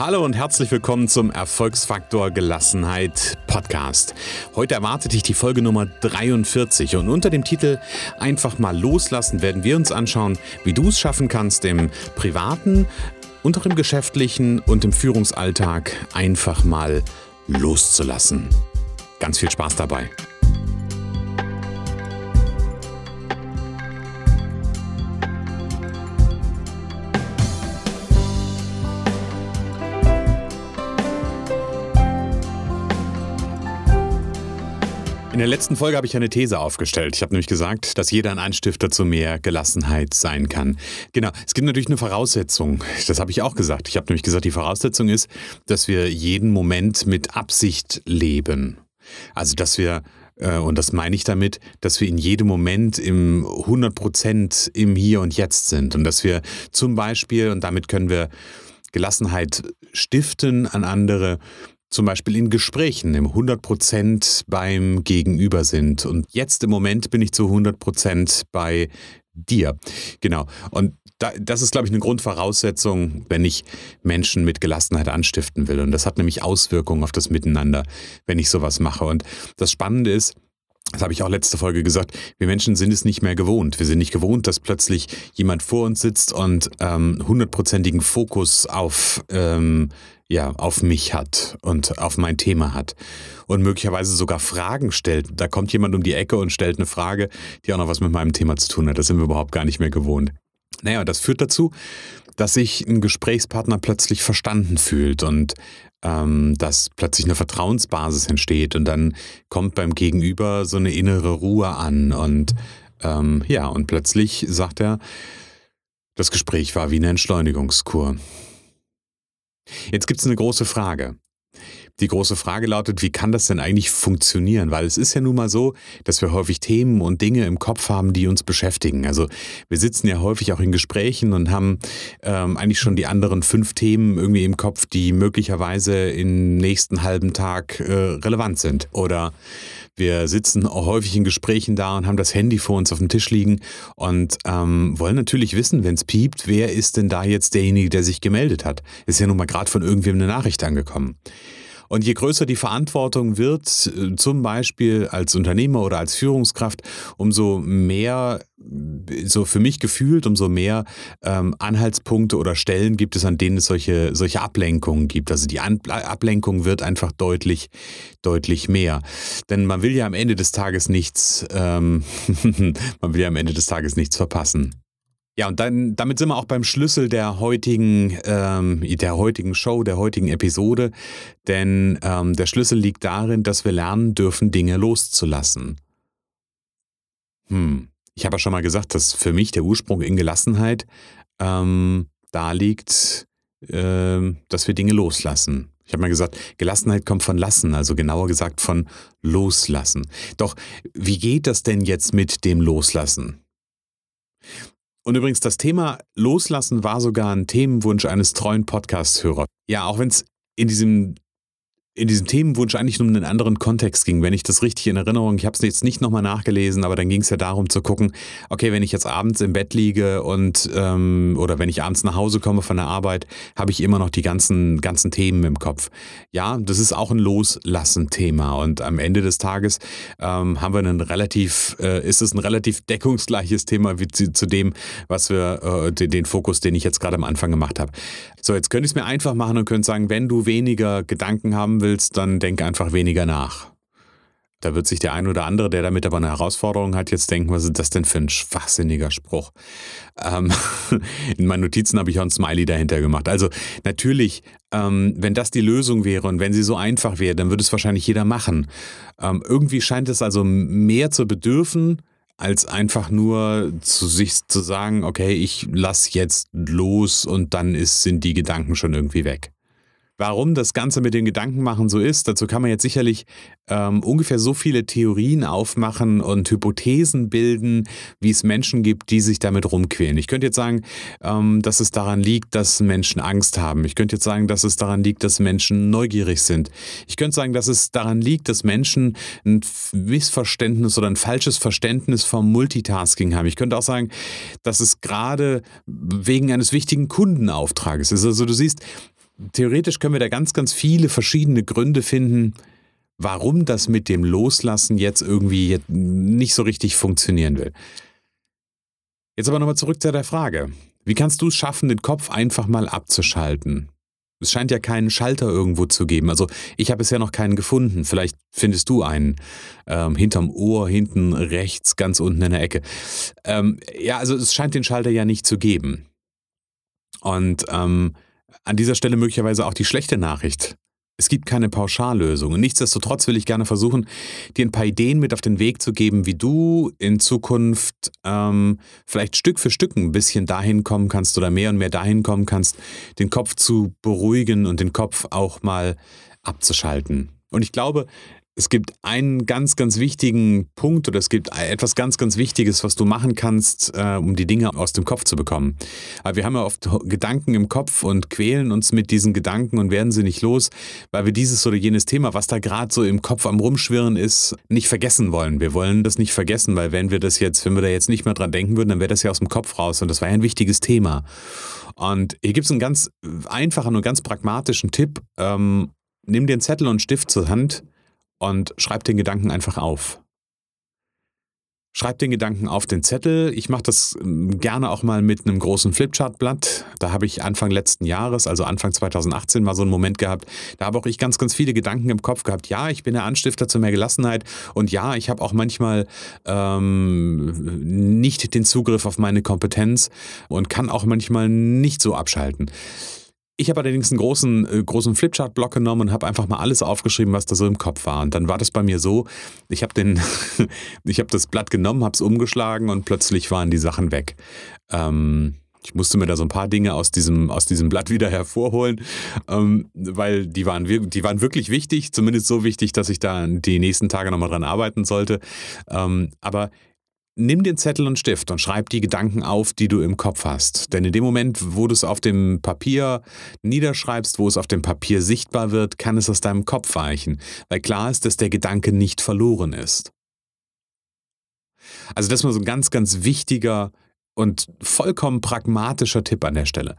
Hallo und herzlich willkommen zum Erfolgsfaktor Gelassenheit Podcast. Heute erwartet dich die Folge Nummer 43 und unter dem Titel Einfach mal loslassen werden wir uns anschauen, wie du es schaffen kannst, im privaten und auch im geschäftlichen und im Führungsalltag einfach mal loszulassen. Ganz viel Spaß dabei. Der letzten Folge habe ich eine These aufgestellt. Ich habe nämlich gesagt, dass jeder ein Anstifter zu mehr Gelassenheit sein kann. Genau, es gibt natürlich eine Voraussetzung. Das habe ich auch gesagt. Ich habe nämlich gesagt, die Voraussetzung ist, dass wir jeden Moment mit Absicht leben. Also, dass wir äh, und das meine ich damit, dass wir in jedem Moment im 100 Prozent im Hier und Jetzt sind und dass wir zum Beispiel, und damit können wir Gelassenheit stiften an andere, zum Beispiel in Gesprächen im 100% beim Gegenüber sind. Und jetzt im Moment bin ich zu 100% bei dir. Genau. Und da, das ist, glaube ich, eine Grundvoraussetzung, wenn ich Menschen mit Gelassenheit anstiften will. Und das hat nämlich Auswirkungen auf das Miteinander, wenn ich sowas mache. Und das Spannende ist, das habe ich auch letzte Folge gesagt, wir Menschen sind es nicht mehr gewohnt. Wir sind nicht gewohnt, dass plötzlich jemand vor uns sitzt und ähm, hundertprozentigen Fokus auf ähm, ja, auf mich hat und auf mein Thema hat und möglicherweise sogar Fragen stellt. Da kommt jemand um die Ecke und stellt eine Frage, die auch noch was mit meinem Thema zu tun hat. Das sind wir überhaupt gar nicht mehr gewohnt. Naja, das führt dazu, dass sich ein Gesprächspartner plötzlich verstanden fühlt und ähm, dass plötzlich eine Vertrauensbasis entsteht und dann kommt beim Gegenüber so eine innere Ruhe an und ähm, ja, und plötzlich sagt er, das Gespräch war wie eine Entschleunigungskur. Jetzt gibt es eine große Frage. Die große Frage lautet, wie kann das denn eigentlich funktionieren? Weil es ist ja nun mal so, dass wir häufig Themen und Dinge im Kopf haben, die uns beschäftigen. Also wir sitzen ja häufig auch in Gesprächen und haben ähm, eigentlich schon die anderen fünf Themen irgendwie im Kopf, die möglicherweise im nächsten halben Tag äh, relevant sind. Oder wir sitzen auch häufig in Gesprächen da und haben das Handy vor uns auf dem Tisch liegen und ähm, wollen natürlich wissen, wenn es piept, wer ist denn da jetzt derjenige, der sich gemeldet hat. Ist ja nun mal gerade von irgendwem eine Nachricht angekommen. Und je größer die Verantwortung wird, zum Beispiel als Unternehmer oder als Führungskraft, umso mehr, so für mich gefühlt, umso mehr ähm, Anhaltspunkte oder Stellen gibt es, an denen es solche, solche Ablenkungen gibt. Also die an Ablenkung wird einfach deutlich, deutlich mehr. Denn man will ja am Ende des Tages nichts, ähm, man will ja am Ende des Tages nichts verpassen. Ja, und dann, damit sind wir auch beim Schlüssel der heutigen, ähm, der heutigen Show, der heutigen Episode. Denn ähm, der Schlüssel liegt darin, dass wir lernen dürfen, Dinge loszulassen. Hm. Ich habe ja schon mal gesagt, dass für mich der Ursprung in Gelassenheit ähm, da liegt, äh, dass wir Dinge loslassen. Ich habe mal gesagt, Gelassenheit kommt von lassen, also genauer gesagt von loslassen. Doch wie geht das denn jetzt mit dem Loslassen? Und übrigens, das Thema Loslassen war sogar ein Themenwunsch eines treuen Podcast-Hörers. Ja, auch wenn es in diesem in diesem Themenwunsch eigentlich um einen anderen Kontext ging, wenn ich das richtig in Erinnerung, ich habe es jetzt nicht nochmal nachgelesen, aber dann ging es ja darum zu gucken, okay, wenn ich jetzt abends im Bett liege und ähm, oder wenn ich abends nach Hause komme von der Arbeit, habe ich immer noch die ganzen, ganzen Themen im Kopf. Ja, das ist auch ein Loslassen-Thema und am Ende des Tages ähm, haben wir einen relativ, äh, ist es ein relativ deckungsgleiches Thema wie zu, zu dem, was wir, äh, den Fokus, den ich jetzt gerade am Anfang gemacht habe. So, jetzt könnte ich es mir einfach machen und könnte sagen, wenn du weniger Gedanken haben willst, dann denk einfach weniger nach. Da wird sich der ein oder andere, der damit aber eine Herausforderung hat, jetzt denken, was ist das denn für ein schwachsinniger Spruch? Ähm, in meinen Notizen habe ich auch ein Smiley dahinter gemacht. Also natürlich, ähm, wenn das die Lösung wäre und wenn sie so einfach wäre, dann würde es wahrscheinlich jeder machen. Ähm, irgendwie scheint es also mehr zu bedürfen, als einfach nur zu sich zu sagen, okay, ich lass jetzt los und dann ist, sind die Gedanken schon irgendwie weg. Warum das Ganze mit den Gedanken machen so ist, dazu kann man jetzt sicherlich ähm, ungefähr so viele Theorien aufmachen und Hypothesen bilden, wie es Menschen gibt, die sich damit rumquälen. Ich könnte jetzt sagen, ähm, dass es daran liegt, dass Menschen Angst haben. Ich könnte jetzt sagen, dass es daran liegt, dass Menschen neugierig sind. Ich könnte sagen, dass es daran liegt, dass Menschen ein Missverständnis oder ein falsches Verständnis vom Multitasking haben. Ich könnte auch sagen, dass es gerade wegen eines wichtigen Kundenauftrages ist. Also du siehst, theoretisch können wir da ganz, ganz viele verschiedene Gründe finden, warum das mit dem Loslassen jetzt irgendwie nicht so richtig funktionieren will. Jetzt aber nochmal zurück zu der Frage. Wie kannst du es schaffen, den Kopf einfach mal abzuschalten? Es scheint ja keinen Schalter irgendwo zu geben. Also ich habe bisher noch keinen gefunden. Vielleicht findest du einen. Ähm, hinterm Ohr, hinten rechts, ganz unten in der Ecke. Ähm, ja, also es scheint den Schalter ja nicht zu geben. Und ähm, an dieser Stelle möglicherweise auch die schlechte Nachricht. Es gibt keine Pauschallösung. Und nichtsdestotrotz will ich gerne versuchen, dir ein paar Ideen mit auf den Weg zu geben, wie du in Zukunft ähm, vielleicht Stück für Stück ein bisschen dahin kommen kannst oder mehr und mehr dahin kommen kannst, den Kopf zu beruhigen und den Kopf auch mal abzuschalten. Und ich glaube, es gibt einen ganz, ganz wichtigen Punkt oder es gibt etwas ganz, ganz Wichtiges, was du machen kannst, äh, um die Dinge aus dem Kopf zu bekommen. Aber wir haben ja oft Gedanken im Kopf und quälen uns mit diesen Gedanken und werden sie nicht los, weil wir dieses oder jenes Thema, was da gerade so im Kopf am Rumschwirren ist, nicht vergessen wollen. Wir wollen das nicht vergessen, weil wenn wir das jetzt, wenn wir da jetzt nicht mehr dran denken würden, dann wäre das ja aus dem Kopf raus und das war ja ein wichtiges Thema. Und hier gibt es einen ganz einfachen und ganz pragmatischen Tipp. Ähm, nimm dir einen Zettel und einen Stift zur Hand und schreib den Gedanken einfach auf. Schreib den Gedanken auf den Zettel. Ich mache das ähm, gerne auch mal mit einem großen Flipchartblatt. Da habe ich Anfang letzten Jahres, also Anfang 2018, mal so einen Moment gehabt. Da habe auch ich ganz, ganz viele Gedanken im Kopf gehabt. Ja, ich bin der Anstifter zu mehr Gelassenheit und ja, ich habe auch manchmal ähm, nicht den Zugriff auf meine Kompetenz und kann auch manchmal nicht so abschalten. Ich habe allerdings einen großen, äh, großen Flipchart-Block genommen und habe einfach mal alles aufgeschrieben, was da so im Kopf war. Und dann war das bei mir so, ich habe den, ich habe das Blatt genommen, habe es umgeschlagen und plötzlich waren die Sachen weg. Ähm, ich musste mir da so ein paar Dinge aus diesem, aus diesem Blatt wieder hervorholen, ähm, weil die waren, die waren wirklich wichtig, zumindest so wichtig, dass ich da die nächsten Tage nochmal dran arbeiten sollte. Ähm, aber Nimm den Zettel und Stift und schreib die Gedanken auf, die du im Kopf hast. Denn in dem Moment, wo du es auf dem Papier niederschreibst, wo es auf dem Papier sichtbar wird, kann es aus deinem Kopf weichen, weil klar ist, dass der Gedanke nicht verloren ist. Also das ist mal so ein ganz, ganz wichtiger und vollkommen pragmatischer Tipp an der Stelle.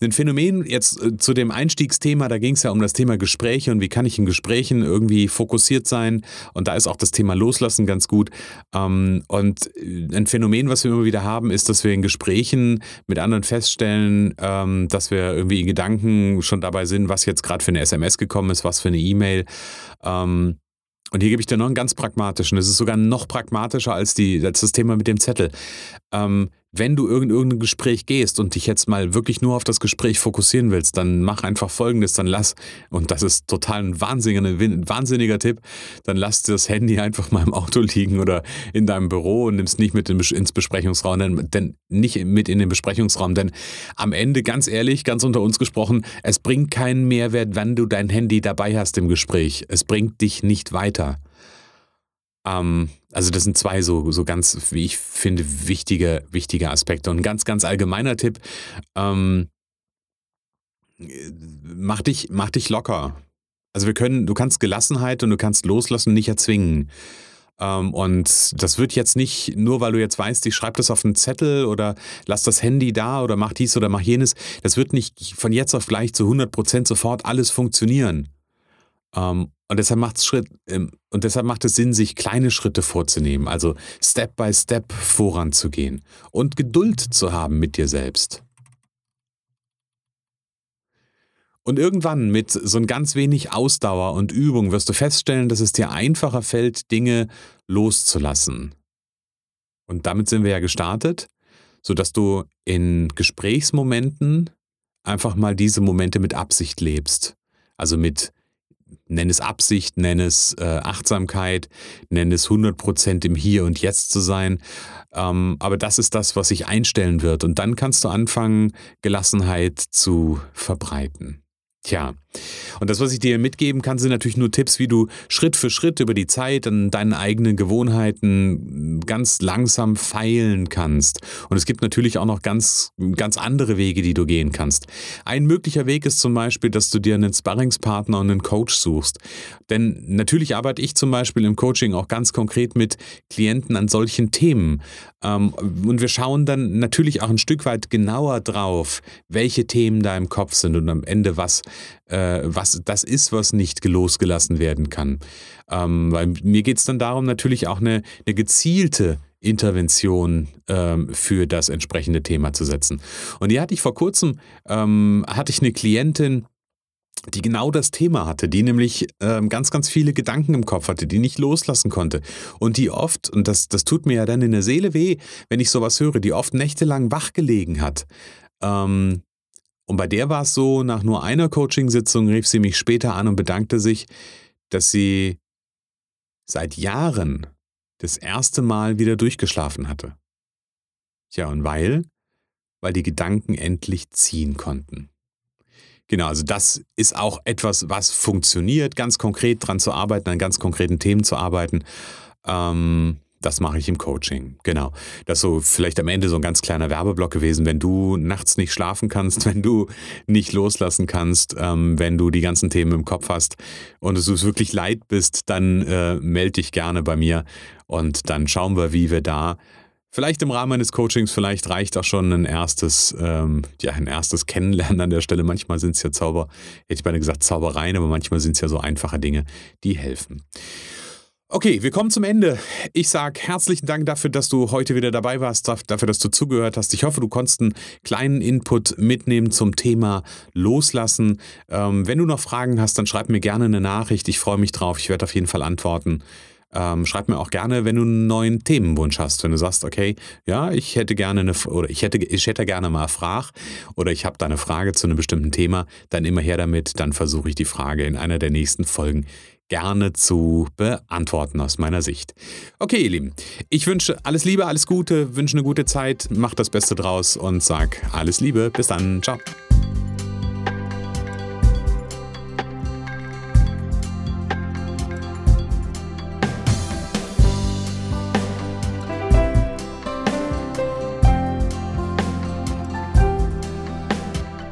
Ein Phänomen jetzt äh, zu dem Einstiegsthema, da ging es ja um das Thema Gespräche und wie kann ich in Gesprächen irgendwie fokussiert sein. Und da ist auch das Thema Loslassen ganz gut. Ähm, und äh, ein Phänomen, was wir immer wieder haben, ist, dass wir in Gesprächen mit anderen feststellen, ähm, dass wir irgendwie in Gedanken schon dabei sind, was jetzt gerade für eine SMS gekommen ist, was für eine E-Mail. Ähm, und hier gebe ich dir noch einen ganz pragmatischen. Das ist sogar noch pragmatischer als, die, als das Thema mit dem Zettel. Ähm, wenn du in irgendein Gespräch gehst und dich jetzt mal wirklich nur auf das Gespräch fokussieren willst, dann mach einfach folgendes, dann lass, und das ist total ein wahnsinniger, ein wahnsinniger Tipp, dann lass das Handy einfach mal im Auto liegen oder in deinem Büro und nimmst nicht mit ins Besprechungsraum, denn, denn nicht mit in den Besprechungsraum, denn am Ende, ganz ehrlich, ganz unter uns gesprochen, es bringt keinen Mehrwert, wenn du dein Handy dabei hast im Gespräch. Es bringt dich nicht weiter. Ähm, also das sind zwei so, so ganz, wie ich finde, wichtige, wichtige Aspekte. Und ein ganz, ganz allgemeiner Tipp, ähm, mach, dich, mach dich locker. Also wir können, du kannst Gelassenheit und du kannst loslassen nicht erzwingen. Ähm, und das wird jetzt nicht, nur weil du jetzt weißt, ich schreibe das auf einen Zettel oder lass das Handy da oder mach dies oder mach jenes, das wird nicht von jetzt auf gleich zu 100 Prozent sofort alles funktionieren. Ähm, und deshalb macht es Schritt, ähm, und deshalb macht es Sinn, sich kleine Schritte vorzunehmen, also Step by Step voranzugehen und Geduld zu haben mit dir selbst. Und irgendwann mit so ein ganz wenig Ausdauer und Übung wirst du feststellen, dass es dir einfacher fällt, Dinge loszulassen. Und damit sind wir ja gestartet, sodass du in Gesprächsmomenten einfach mal diese Momente mit Absicht lebst. Also mit nenn es Absicht, nenn es äh, Achtsamkeit, nenn es 100% im Hier und Jetzt zu sein. Ähm, aber das ist das, was sich einstellen wird. Und dann kannst du anfangen, Gelassenheit zu verbreiten. Tja, Und das, was ich dir mitgeben kann, sind natürlich nur Tipps, wie du Schritt für Schritt über die Zeit an deinen eigenen Gewohnheiten ganz langsam feilen kannst. Und es gibt natürlich auch noch ganz, ganz andere Wege, die du gehen kannst. Ein möglicher Weg ist zum Beispiel, dass du dir einen Sparringspartner und einen Coach suchst. Denn natürlich arbeite ich zum Beispiel im Coaching auch ganz konkret mit Klienten an solchen Themen. Ähm, und wir schauen dann natürlich auch ein Stück weit genauer drauf, welche Themen da im Kopf sind und am Ende was, äh, was das ist, was nicht losgelassen werden kann. Ähm, weil mir geht es dann darum, natürlich auch eine, eine gezielte Intervention ähm, für das entsprechende Thema zu setzen. Und die hatte ich vor kurzem, ähm, hatte ich eine Klientin, die genau das Thema hatte, die nämlich ähm, ganz, ganz viele Gedanken im Kopf hatte, die nicht loslassen konnte. Und die oft, und das, das tut mir ja dann in der Seele weh, wenn ich sowas höre, die oft nächtelang wach gelegen hat. Ähm, und bei der war es so, nach nur einer Coachingsitzung rief sie mich später an und bedankte sich, dass sie seit Jahren das erste Mal wieder durchgeschlafen hatte. Tja, und weil? Weil die Gedanken endlich ziehen konnten. Genau, also das ist auch etwas, was funktioniert, ganz konkret dran zu arbeiten, an ganz konkreten Themen zu arbeiten. Ähm, das mache ich im Coaching, genau. Das ist so vielleicht am Ende so ein ganz kleiner Werbeblock gewesen, wenn du nachts nicht schlafen kannst, wenn du nicht loslassen kannst, ähm, wenn du die ganzen Themen im Kopf hast und du es wirklich leid bist, dann äh, melde dich gerne bei mir und dann schauen wir, wie wir da Vielleicht im Rahmen eines Coachings, vielleicht reicht auch schon ein erstes, ähm, ja, ein erstes Kennenlernen an der Stelle. Manchmal sind es ja Zauber, hätte ich beinahe gesagt Zaubereien, aber manchmal sind es ja so einfache Dinge, die helfen. Okay, wir kommen zum Ende. Ich sage herzlichen Dank dafür, dass du heute wieder dabei warst, dafür, dass du zugehört hast. Ich hoffe, du konntest einen kleinen Input mitnehmen zum Thema Loslassen. Ähm, wenn du noch Fragen hast, dann schreib mir gerne eine Nachricht. Ich freue mich drauf. Ich werde auf jeden Fall antworten. Ähm, schreib mir auch gerne, wenn du einen neuen Themenwunsch hast. Wenn du sagst, okay, ja, ich hätte gerne eine oder ich hätte, ich hätte gerne mal Frage oder ich habe da eine Frage zu einem bestimmten Thema, dann immer her damit, dann versuche ich die Frage in einer der nächsten Folgen gerne zu beantworten aus meiner Sicht. Okay, ihr Lieben, ich wünsche alles Liebe, alles Gute, wünsche eine gute Zeit, mach das Beste draus und sag alles Liebe. Bis dann, ciao.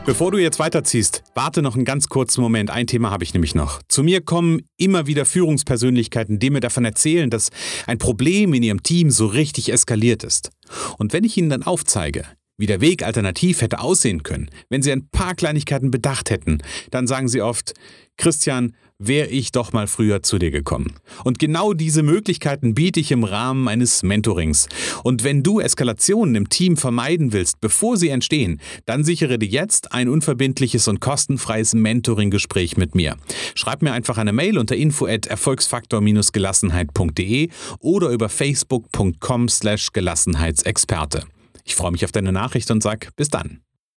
Bevor du jetzt weiterziehst, warte noch einen ganz kurzen Moment. Ein Thema habe ich nämlich noch. Zu mir kommen immer wieder Führungspersönlichkeiten, die mir davon erzählen, dass ein Problem in ihrem Team so richtig eskaliert ist. Und wenn ich ihnen dann aufzeige, wie der Weg alternativ hätte aussehen können, wenn sie ein paar Kleinigkeiten bedacht hätten, dann sagen sie oft, Christian, wäre ich doch mal früher zu dir gekommen. Und genau diese Möglichkeiten biete ich im Rahmen eines Mentorings. Und wenn du Eskalationen im Team vermeiden willst, bevor sie entstehen, dann sichere dir jetzt ein unverbindliches und kostenfreies Mentoring-Gespräch mit mir. Schreib mir einfach eine Mail unter info at erfolgsfaktor-gelassenheit.de oder über facebook.com slash Gelassenheitsexperte. Ich freue mich auf deine Nachricht und sag bis dann.